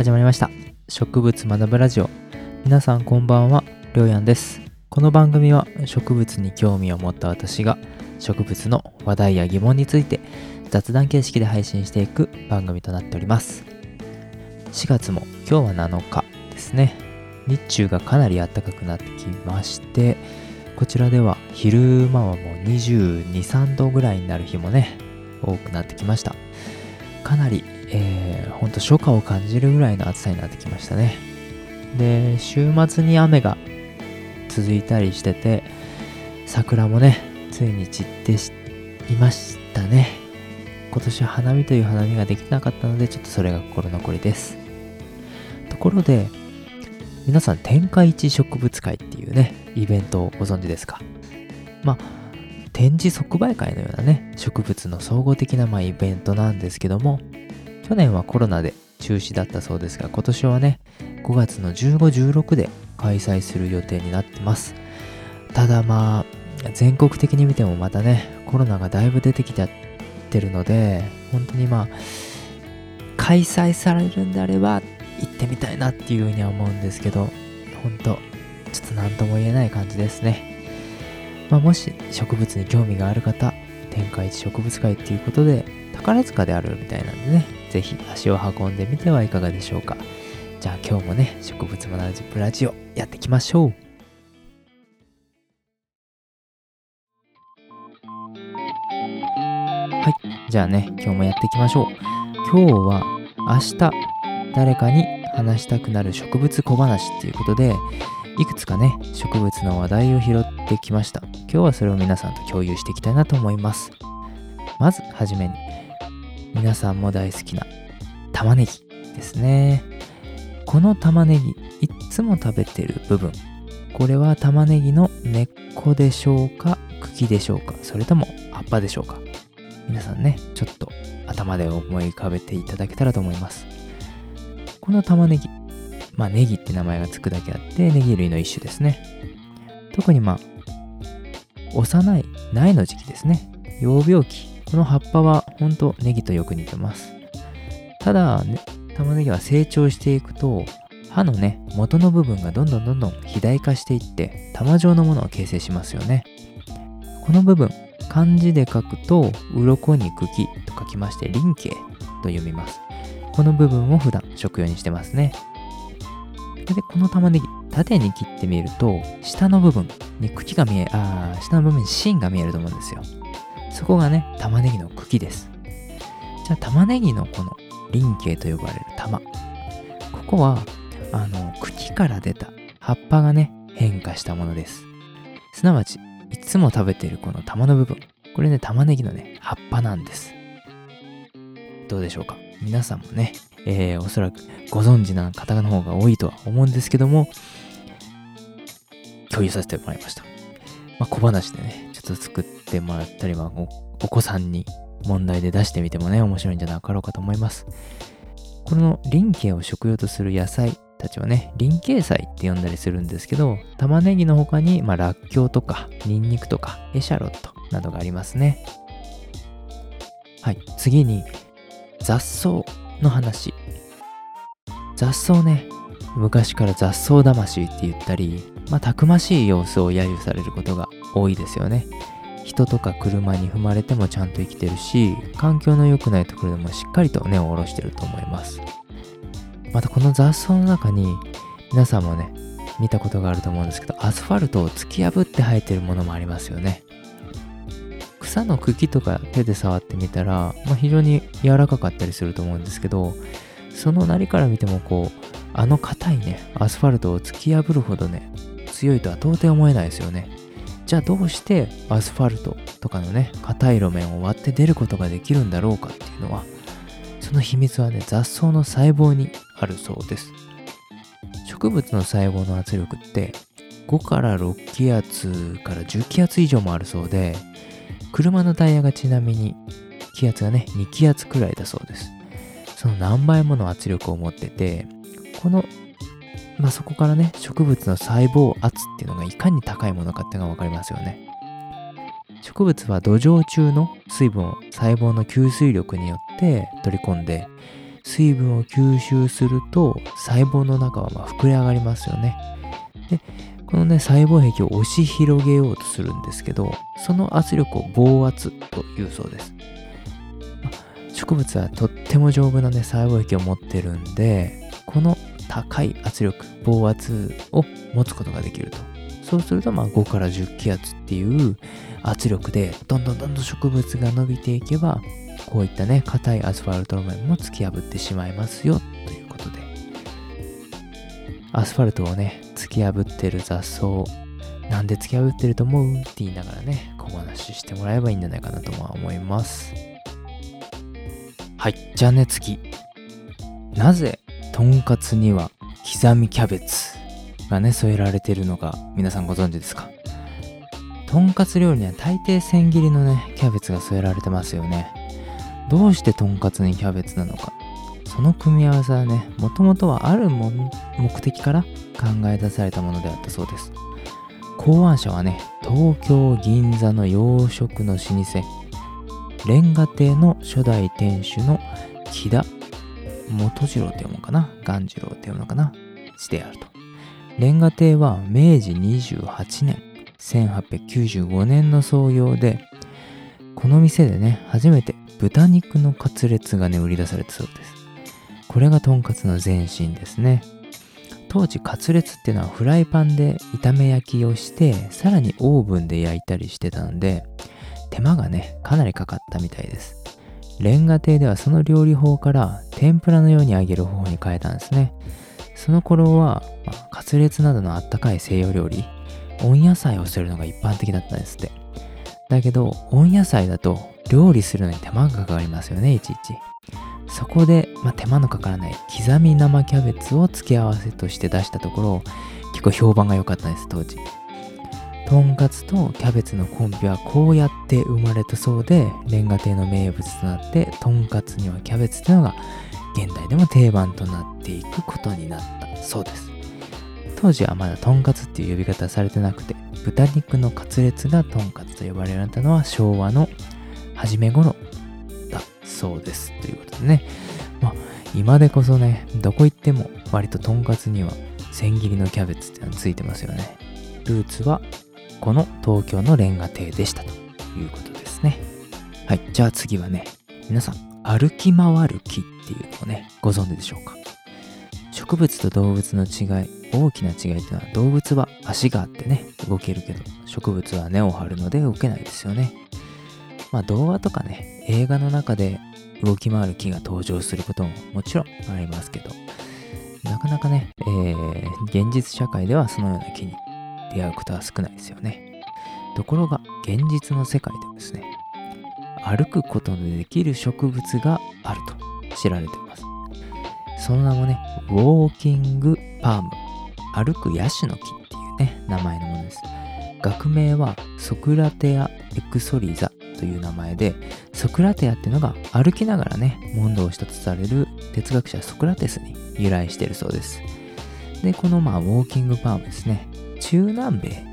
始まりました。植物学ぶラジオ。皆さんこんばんはりょうやんです。この番組は植物に興味を持った私が植物の話題や疑問について雑談形式で配信していく番組となっております。4月も今日は7日ですね。日中がかなり暖かくなってきましてこちらでは昼間はもう22、3度ぐらいになる日もね多くなってきました。かなり、えー、ほんと初夏を感じるぐらいの暑さになってきましたね。で週末に雨が続いたりしてて桜もねついに散っていましたね。今年は花見という花見ができなかったのでちょっとそれが心残りです。ところで皆さん天下一植物会っていうねイベントをご存知ですか？まあ展示即売会のようなね植物の総合的なまあイベントなんですけども去年はコロナで中止だったそうですが今年はね5月の1516で開催する予定になってます。ただまあ全国的に見てもまたねコロナがだいぶ出てきちゃってるので本当にまあ開催されるんであれば行ってみたいなっていうふうには思うんですけど本当ちょっと何とも言えない感じですね。まあ、もし植物に興味がある方天下一植物会っていうことで宝塚であるみたいなんでね是非足を運んでみてはいかがでしょうか。じゃあ今日もね植物学ぶプラジオやっていきましょう。はい。じゃあね今日もやっていきましょう。今日は明日誰かに話したくなる植物小話っていうことでいくつかね植物の話題を拾ってきました。今日はそれを皆さんと共有していきたいなと思います。まずはじめに皆さんも大好きな玉ねぎですね。この玉ねぎいつも食べてる部分これは玉ねぎの根っこでしょうか茎でしょうかそれとも葉っぱでしょうか。皆さんねちょっと頭で思い浮かべていただけたらと思います。この玉ねぎまあネギって名前がつくだけあってネギ類の一種ですね。特にまあ幼い苗の時期ですね。幼病期この葉っぱは本当ネギとよく似てます。ただ、ね、玉ねぎは成長していくと葉のね元の部分がどんどんどんどん肥大化していって玉状のものを形成しますよね。この部分漢字で書くと鱗に茎と書きまして輪茎と読みます。この部分を普段食用にしてますね。で、この玉ねぎ、縦に切ってみると、下の部分に茎が見え、あ下の部分に芯が見えると思うんですよ。そこがね、玉ねぎの茎です。じゃあ、玉ねぎのこの輪茎と呼ばれる玉。ここは、あの、茎から出た葉っぱがね、変化したものです。すなわち、いつも食べているこの玉の部分。これね、玉ねぎのね、葉っぱなんです。どうでしょうか？皆さんもね、えー、おそらくご存知な方の方が多いとは思うんですけども、共有させてもらいました。まあ、小話でね、ちょっと作っててもらったり、まあ、おお子さんに問題で出してみてもね、面白いんじゃなかろうかと思います。この輪茎を食用とする野菜たちはね、輪茎菜って呼んだりするんですけど、玉ねぎの他に、まあ、らっきょうとか、ニンニクとか、エシャロットなどがありますね。はい、次に、雑草の話雑草ね昔から雑草魂って言ったりまあたくましい様子を揶揄されることが多いですよね人とか車に踏まれてもちゃんと生きてるし環境の良くないところでもしっかりと根を下ろしてると思います。またこの雑草の中に皆さんもね見たことがあると思うんですけどアスファルトを突き破って生えてるものもありますよね。草の茎とか手で触ってみたら、まあ、非常に柔らかかったりすると思うんですけどそのなりから見てもこうあの硬いねアスファルトを突き破るほどね強いとは到底思えないですよね。じゃあどうしてアスファルトとかのね硬い路面を割って出ることができるんだろうかっていうのはその秘密はね雑草の細胞にあるそうです植物の細胞の圧力って5から6気圧から10気圧以上もあるそうで車のタイヤがちなみに気圧がね、2気圧くらいだそうです。その何倍もの圧力を持ってて、この、まあ、そこからね、植物の細胞圧っていうのがいかに高いものかっていうのがわかりますよね。植物は土壌中の水分を細胞の吸水力によって取り込んで、水分を吸収すると細胞の中はま膨れ上がりますよね。で、このね、細胞壁を押し広げようとするんですけど、その圧力を防圧というそうです。植物はとっても丈夫なね、細胞壁を持ってるんで、この高い圧力、防圧を持つことができると。そうすると、まあ5から10気圧っていう圧力で、どんどんどんどん植物が伸びていけば、こういったね、硬いアスファルト路面も突き破ってしまいますよ、ということで。アスファルトをね、突き破ってる雑草、なんで突き破ってると思う？って言いながらね、小話してもらえばいいんじゃないかなとは思います。はい、じゃあね、次。なぜ、とんかつには刻みキャベツがね、添えられてるのか、皆さんご存知ですか？とんかつ料理には大抵千切りのね、キャベツが添えられてますよね。どうしてとんかつにキャベツなのか？その組み合わせはね、もともとはある目的から考え出されたものであったそうです。考案者はね、東京銀座の洋食の老舗、レンガ亭の初代店主の木田元次郎って読むのかな？鴈次郎って読むのかな？してあると。レンガ亭は明治28年、1895年の創業で、この店でね、初めて豚肉のカツレツがね、売り出されたそうです。これがとんかつの前身ですね。当時カツレツっていうのはフライパンで炒め焼きをしてさらにオーブンで焼いたりしてたんで手間がねかなりかかったみたいですレンガ亭ではその料理法から天ぷらのように揚げる方法に変えたんですね。その頃は、まあ、カツレツなどのあったかい西洋料理温野菜をするのが一般的だったんですって。だけど温野菜だと料理するのに手間がかかりますよねいちいち。そこで、まあ、手間のかからない刻み生キャベツを付け合わせとして出したところ結構評判が良かったんです当時。とんかつとキャベツのコンビはこうやって生まれたそうでレンガ亭の名物となってとんかつにはキャベツというのが現代でも定番となっていくことになったそうです当時はまだとんかつっていう呼び方されてなくて豚肉のカツレツがとんかつと呼ばれられたのは昭和の初め頃だそうです。ということでね。まあ、今でこそね、どこ行っても割ととんかつには千切りのキャベツってのがついてますよね。ルーツはこの東京のレンガ亭でしたということですね。はい。じゃあ次はね、皆さん、歩き回る木っていうのをね、ご存知でしょうか？植物と動物の違い、大きな違いっていうのは動物は足があってね、動けるけど、植物は根を張るので動けないですよね。まあ動画とかね、映画の中で動き回る木が登場することももちろんありますけど、なかなかね、えー、現実社会ではそのような木に出会うことは少ないですよね。ところが、現実の世界ではですね、歩くことのできる植物があると知られています。その名もね、ウォーキングパーム、歩くヤシの木っていうね、名前のものです。学名はソクラテアエクソリザという名前で、ソクラテアっていうのが歩きながらね、問答したとされる哲学者ソクラテスに由来しているそうです。で、このまあウォーキングパームですね、中南米、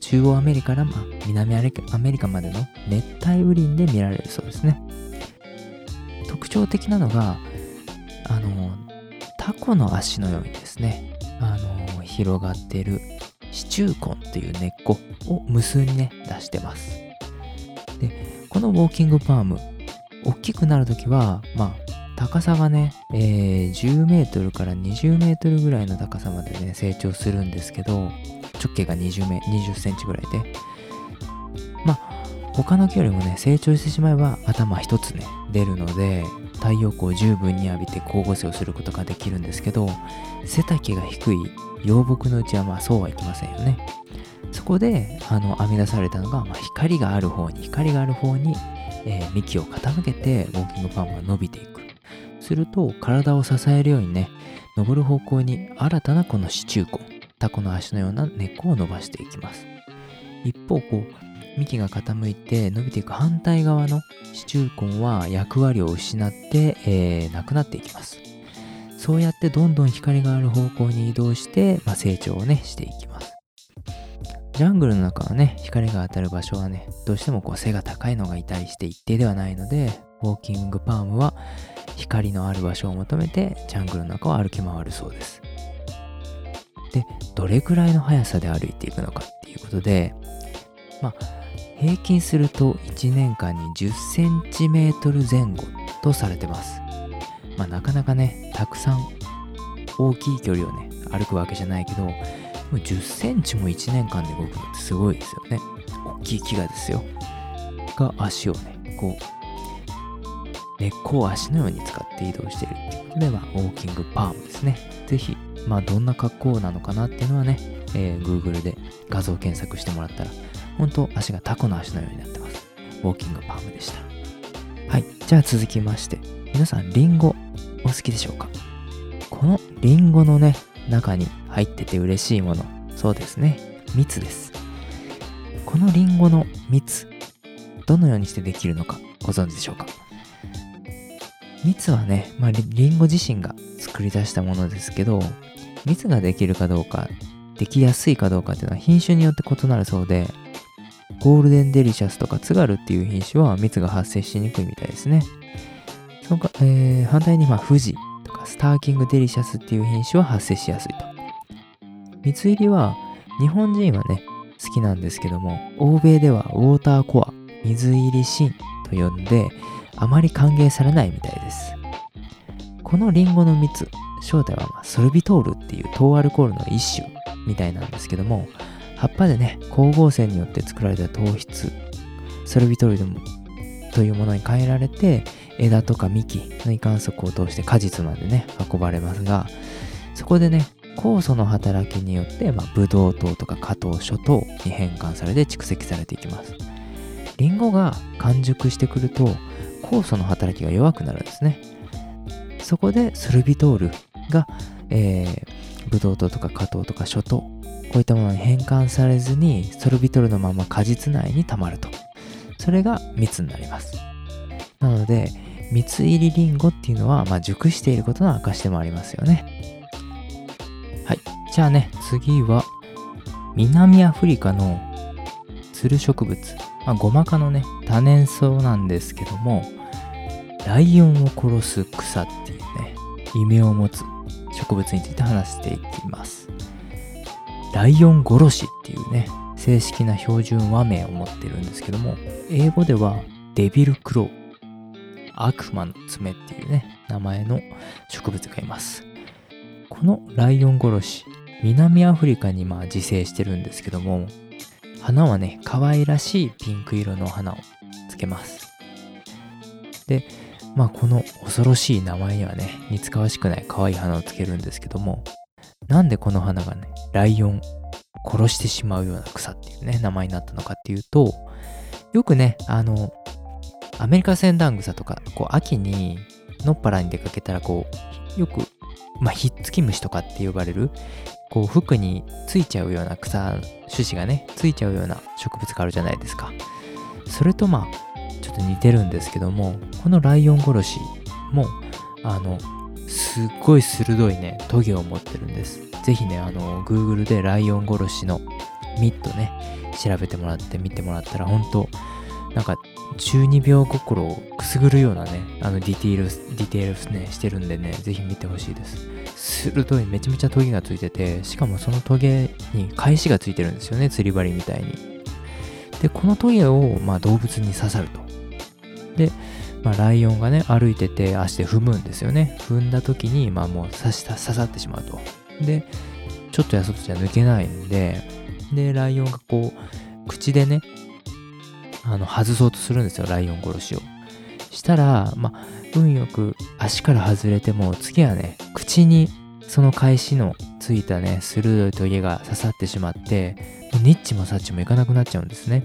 中央アメリカからま南アメリカまでの熱帯雨林で見られるそうですね。特徴的なのが、あの、タコの足のようにですね、あの、広がっている支柱根という根っこを無数にね、出してます。で、このウォーキングパーム、大きくなるときは、まあ、高さがね、えー、10メートルから20メートルぐらいの高さまでね、成長するんですけど、直径が20メ20センチぐらいで、まあ、他の木よりもね、成長してしまえば頭一つね、出るので、太陽光を十分に浴びて光合成をすることができるんですけど、背丈が低い幼木のうちはまあそうはいきませんよね。そこであの編み出されたのが、まあ、光がある方に光がある方に、えー、幹を傾けてウォーキングパームが伸びていく。すると体を支えるようにね登る方向に新たなこの支柱根タコの足のような根っこを伸ばしていきます。一方こう幹が傾いて伸びていく反対側の支柱根は役割を失って、えー、なくなっていきます。そうやってどんどん光がある方向に移動して、まあ、成長をねしていきます。ジャングルの中はね、光が当たる場所はね、どうしてもこう背が高いのがいたりして一定ではないので、ウォーキングパームは光のある場所を求めてジャングルの中を歩き回るそうです。でどれくらいの速さで歩いていくのかっていうことでまあ平均すると1年間に10センチメートル前後とされてます。まあなかなかねたくさん大きい距離をね歩くわけじゃないけどもう10センチも1年間で動くのってすごいですよね。大きい木がですよ。が足をねこう根っこを足のように使って移動しているっていうことではウォーキングパームですね。是非まあどんな格好なのかなっていうのはね、えー、Google で画像検索してもらったら本当足がタコの足のようになってます。ウォーキングパームでした。はいじゃあ続きまして皆さんリンゴお好きでしょうか？このリンゴのね中に入ってて嬉しいものそうですね蜜です。このリンゴの蜜どのようにしてできるのかご存知でしょうか？蜜はね、まあ、リンゴ自身が作り出したものですけど蜜ができるかどうかできやすいかどうかっていうのは品種によって異なるそうでゴールデンデリシャスとか津軽っていう品種は蜜が発生しにくいみたいですね。そのか、えー、反対にまあ富士とかスターキングデリシャスっていう品種は発生しやすいと。蜜入りは日本人はね好きなんですけども欧米ではウォーターコア水入り芯と呼んであまり歓迎されないみたいです。このリンゴの蜜正体はソルビトールっていう糖アルコールの一種みたいなんですけども葉っぱでね光合成によって作られた糖質。ソルビトールというものに変えられて枝とか幹の移管束を通して果実までね運ばれますがそこでね酵素の働きによって、まあ、ブドウ糖とか果糖諸糖に変換されて蓄積されていきます。リンゴが完熟してくると酵素の働きが弱くなるんですね。そこでソルビトールが、えー、ブドウ糖とか果糖とか諸糖。こういったものに変換されずにソルビトルのまま果実内に溜まると。それが蜜になります。なので蜜入りりんごっていうのは、まあ、熟していることの証でもありますよね。はい。じゃあね次は南アフリカのつる植物、まあ、ゴマ科のね多年草なんですけどもライオンを殺す草っていうね異名を持つ植物について話していきますライオン殺しっていうね、正式な標準和名を持ってるんですけども、英語ではデビルクロー、悪魔の爪っていうね、名前の植物がいます。このライオン殺し、南アフリカにまあ自生してるんですけども、花はね、可愛らしいピンク色の花をつけます。で、まあこの恐ろしい名前にはね、似つかわしくない可愛い花をつけるんですけども、なんでこの花がね、ライオン、殺してしまうような草っていうね、名前になったのかっていうと、よくね、あの、アメリカセンダングサとか、こう、秋に、のっぱらに出かけたら、こう、よく、まあ、ひっつき虫とかって呼ばれる、こう、服についちゃうような草、種子がね、ついちゃうような植物があるじゃないですか。それとまあ、ちょっと似てるんですけども、このライオン殺しも、あの、すっごい鋭いね、トゲを持ってるんです。ぜひね、あの、Google でライオン殺しの実とね、調べてもらって見てもらったら、本当なんか、厨二病心をくすぐるようなね、あのディテール、ディテールね、してるんでね、ぜひ見てほしいです。鋭い、めちゃめちゃトゲがついてて、しかもそのトゲに返しがついてるんですよね、釣り針みたいに。で、このトゲを、まあ、動物に刺さると。で、まあ、ライオンがね、歩いてて足で踏むんですよね。踏んだ時に、まあもう刺した、刺さってしまうと。で、ちょっとやそっとじゃ抜けないんで、で、ライオンがこう、口でね、あの、外そうとするんですよ、ライオン殺しを。したら、まあ、運よく足から外れても、次はね、口にその返しのついたね、鋭いトゲが刺さってしまって、ニッチもサッチもいかなくなっちゃうんですね。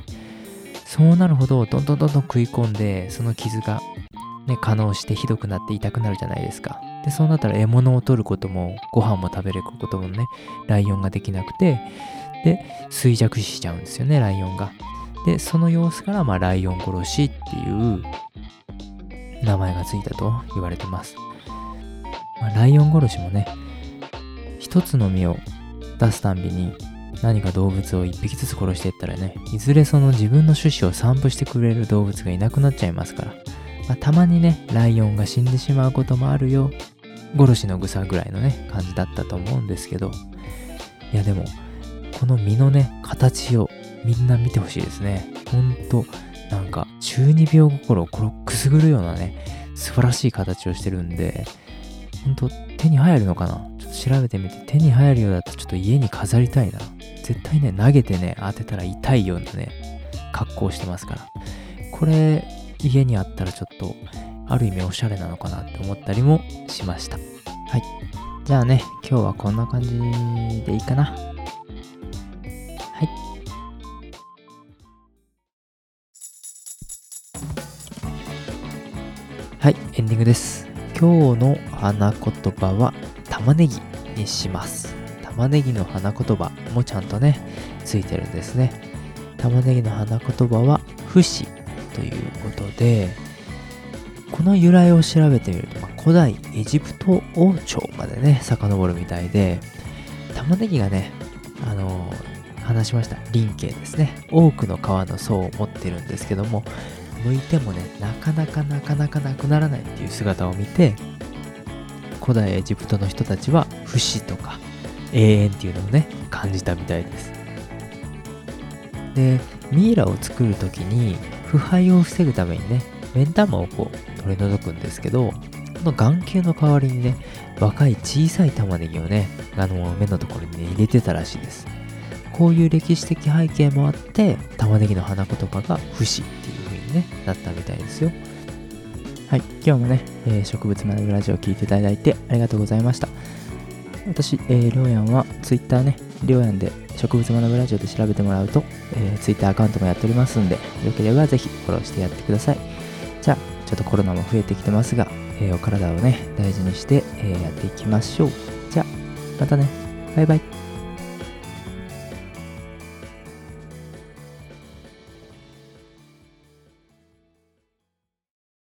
そうなるほどどんどんどんどん食い込んでその傷がね可能してひどくなって痛くなるじゃないですか。でそうなったら獲物を取ることもご飯も食べることもねライオンができなくてで衰弱しちゃうんですよねライオンが。でその様子からまあライオン殺しっていう名前がついたと言われてます、まあ、ライオン殺しもね一つの実を出すたんびに何か動物を一匹ずつ殺していったらね、いずれその自分の種子を散布してくれる動物がいなくなっちゃいますから、まあ、たまにね、ライオンが死んでしまうこともあるよ。殺しの草ぐらいのね、感じだったと思うんですけど、いやでも、この実のね、形をみんな見てほしいですね。ほんと、なんか、中二病心をくすぐるようなね、素晴らしい形をしてるんで、ほんと、手に入るのかな？調べてみて、手に入るようだとちょっと家に飾りたいな。絶対ね、投げてね、当てたら痛いようなね、格好してますから。これ、家にあったらちょっと、ある意味おしゃれなのかなって思ったりもしました。はい。じゃあね、今日はこんな感じでいいかな。はい。はい、エンディングです。今日の花言葉は玉ねぎにします。玉ねぎの花言葉もちゃんとね、ついてるんですね。玉ねぎの花言葉は、不死ということで、この由来を調べてみると、まあ、古代エジプト王朝までね、遡るみたいで、玉ねぎがね、あのー、話しました、林系ですね。多くの皮の層を持ってるんですけども、剥いてもね、なかなかなかなかなくならないっていう姿を見て、古代エジプトの人たちは不死とか永遠っていうのをね、感じたみたいです。で、ミイラを作る時に腐敗を防ぐためにね、目ん玉をこう取り除くんですけど、この眼球の代わりにね、若い小さい玉ねぎをね、あの目のところにね、入れてたらしいです。こういう歴史的背景もあって、玉ねぎの花言葉が不死っていう風にね、なったみたいですよ。はい、今日もね、えー、植物学ぶラジオを聴いていただいてありがとうございました。私、えー、りょうやんは Twitter ね、りょうやんで植物学ぶラジオで調べてもらうと、えー、Twitter アカウントもやっておりますんで、よければぜひフォローしてやってください。じゃあ、ちょっとコロナも増えてきてますが、えー、お体をね、大事にして、えー、やっていきましょう。じゃあ、またね。バイバイ。